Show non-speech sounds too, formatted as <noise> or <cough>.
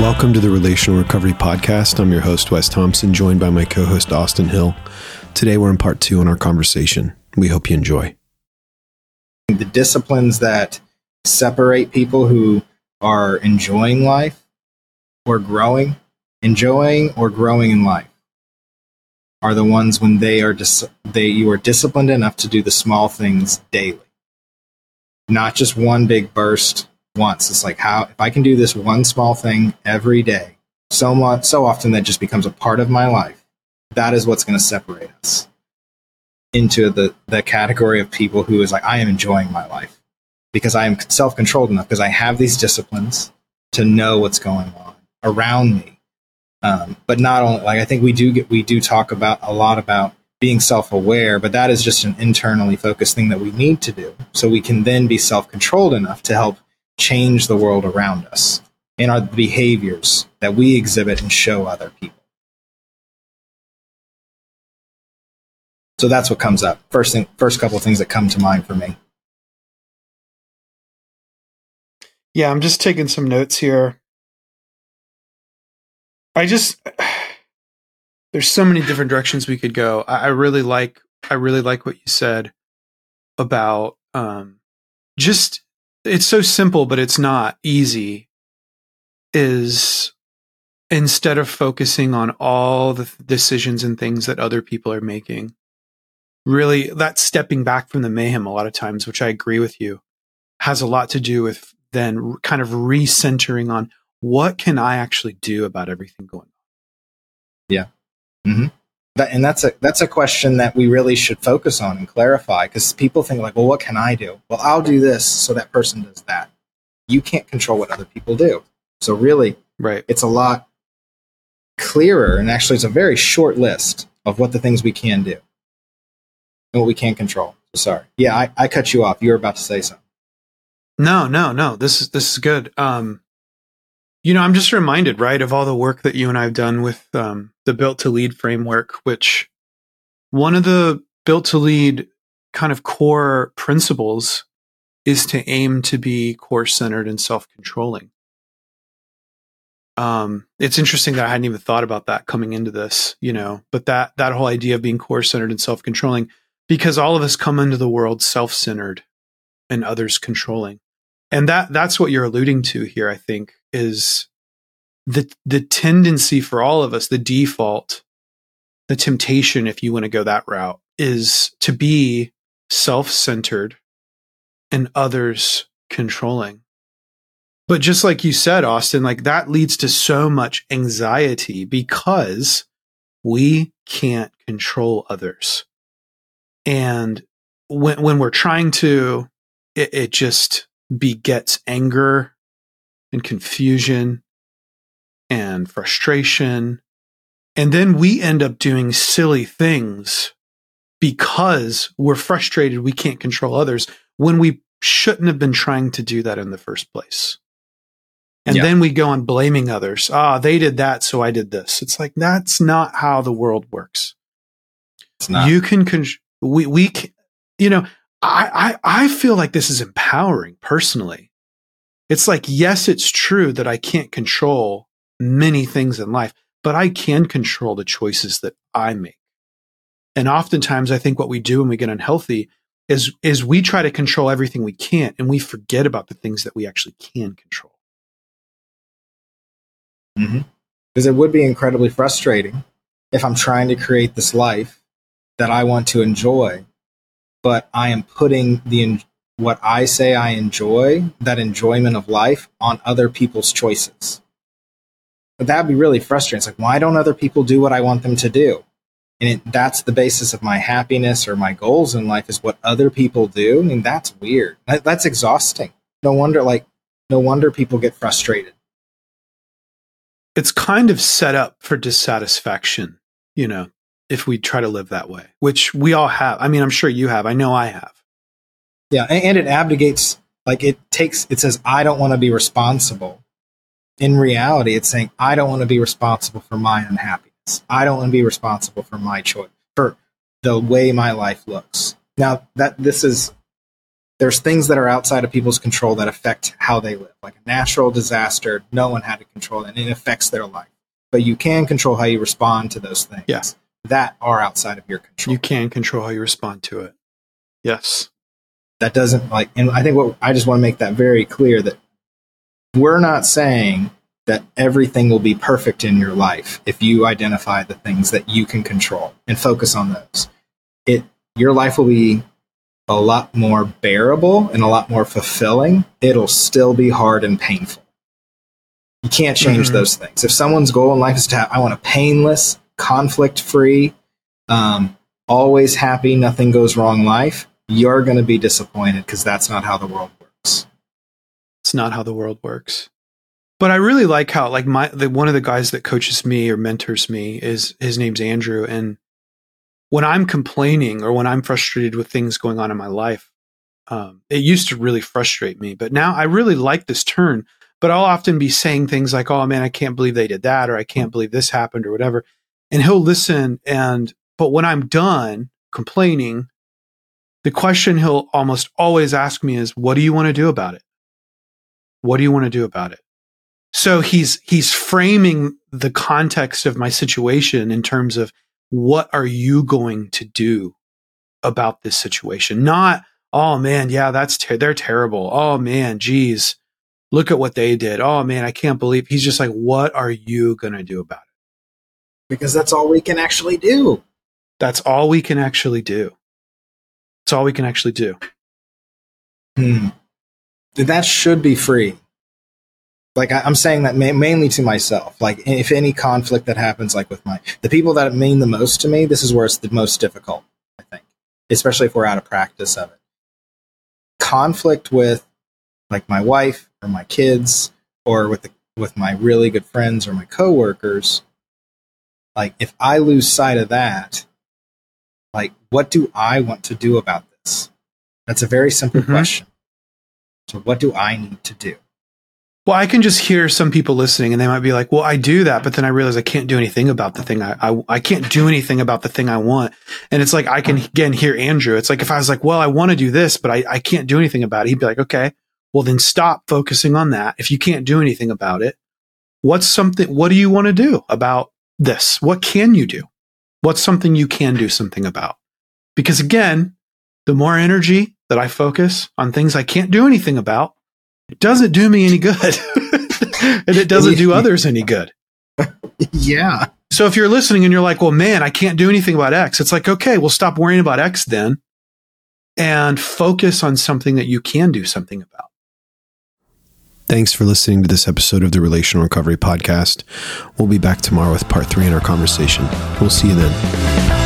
Welcome to the Relational Recovery Podcast. I'm your host, Wes Thompson, joined by my co host, Austin Hill. Today, we're in part two in our conversation. We hope you enjoy. The disciplines that separate people who are enjoying life or growing, enjoying or growing in life, are the ones when they are dis- they you are disciplined enough to do the small things daily, not just one big burst once. It's like how if I can do this one small thing every day, so much so often that just becomes a part of my life. That is what's going to separate us into the the category of people who is like I am enjoying my life because I am self controlled enough because I have these disciplines to know what's going on around me. Um, but not only like I think we do get we do talk about a lot about being self aware, but that is just an internally focused thing that we need to do so we can then be self controlled enough to help change the world around us and our behaviors that we exhibit and show other people. So that's what comes up. First thing, first couple of things that come to mind for me. Yeah, I'm just taking some notes here. I just <sighs> there's so many different directions we could go. I, I really like I really like what you said about um just it's so simple, but it's not easy. Is instead of focusing on all the decisions and things that other people are making, really that stepping back from the mayhem a lot of times, which I agree with you, has a lot to do with then kind of recentering on what can I actually do about everything going on. Yeah. Mm-hmm. That, and that's a that's a question that we really should focus on and clarify because people think like, well, what can I do? Well, I'll do this, so that person does that. You can't control what other people do. So really, right, it's a lot clearer, and actually, it's a very short list of what the things we can do and what we can't control. Sorry, yeah, I, I cut you off. You were about to say something. No, no, no. This is this is good. Um, you know, I'm just reminded, right, of all the work that you and I have done with um, the Built to Lead framework, which one of the Built to Lead kind of core principles is to aim to be core centered and self controlling. Um, it's interesting that I hadn't even thought about that coming into this, you know, but that that whole idea of being core centered and self controlling, because all of us come into the world self centered and others controlling and that that's what you're alluding to here i think is the the tendency for all of us the default the temptation if you want to go that route is to be self-centered and others controlling. But just like you said austin like that leads to so much anxiety because we can't control others. And when when we're trying to it, it just begets anger and confusion and frustration. And then we end up doing silly things because we're frustrated we can't control others when we shouldn't have been trying to do that in the first place. And yeah. then we go on blaming others. Ah, they did that, so I did this. It's like that's not how the world works. It's not. You can, con- we, we, can, you know, I, I, I feel like this is empowering personally. It's like, yes, it's true that I can't control many things in life, but I can control the choices that I make. And oftentimes I think what we do when we get unhealthy is, is we try to control everything we can't and we forget about the things that we actually can control. Mm-hmm. Because it would be incredibly frustrating if I'm trying to create this life that I want to enjoy but I am putting the what I say I enjoy, that enjoyment of life, on other people's choices. But that'd be really frustrating. It's like, why don't other people do what I want them to do? And it, that's the basis of my happiness or my goals in life is what other people do. I mean, that's weird. That, that's exhausting. No wonder, like, no wonder people get frustrated. It's kind of set up for dissatisfaction, you know, if we try to live that way, which we all have. I mean, I'm sure you have. I know I have. Yeah, and it abdicates like it takes it says I don't want to be responsible. In reality, it's saying I don't want to be responsible for my unhappiness. I don't want to be responsible for my choice for the way my life looks. Now that this is there's things that are outside of people's control that affect how they live. Like a natural disaster, no one had to control it, and it affects their life. But you can control how you respond to those things. Yeah. That are outside of your control. You can control how you respond to it. Yes. That doesn't like, and I think what I just want to make that very clear that we're not saying that everything will be perfect in your life if you identify the things that you can control and focus on those. It your life will be a lot more bearable and a lot more fulfilling. It'll still be hard and painful. You can't change mm-hmm. those things. If someone's goal in life is to have, I want a painless, conflict free, um, always happy, nothing goes wrong life, you're going to be disappointed because that's not how the world works. It's not how the world works. But I really like how, like, my the, one of the guys that coaches me or mentors me is his name's Andrew, and when I'm complaining or when I'm frustrated with things going on in my life, um, it used to really frustrate me, but now I really like this turn. But I'll often be saying things like, "Oh man, I can't believe they did that," or "I can't believe this happened," or whatever, and he'll listen. And but when I'm done complaining, the question he'll almost always ask me is, "What do you want to do about it? What do you want to do about it?" So he's he's framing the context of my situation in terms of what are you going to do about this situation? Not, oh man, yeah, that's ter- they're terrible. Oh man, geez, look at what they did. Oh man, I can't believe. He's just like, what are you going to do about it? Because that's all we can actually do. That's all we can actually do. That's all we can actually do. Hmm. That should be free like I, am saying that ma- mainly to myself. Like if any conflict that happens, like with my the people that mean the most to me, this is where it's the most difficult. I think, especially if we're out of practice of it. Conflict with like my wife or my kids or with the, with my really good friends or my coworkers. Like if I lose sight of that, like what do I want to do about this? That's a very simple mm-hmm. question. So what do I need to do? Well, I can just hear some people listening and they might be like, well, I do that, but then I realize I can't do anything about the thing I, I, I, can't do anything about the thing I want. And it's like, I can again hear Andrew. It's like, if I was like, well, I want to do this, but I, I can't do anything about it. He'd be like, okay, well, then stop focusing on that. If you can't do anything about it, what's something, what do you want to do about this? What can you do? What's something you can do something about? Because again, the more energy that I focus on things I can't do anything about, it doesn't do me any good. <laughs> and it doesn't do others any good. <laughs> yeah. So if you're listening and you're like, well, man, I can't do anything about X, it's like, okay, well, stop worrying about X then and focus on something that you can do something about. Thanks for listening to this episode of the Relational Recovery Podcast. We'll be back tomorrow with part three in our conversation. We'll see you then.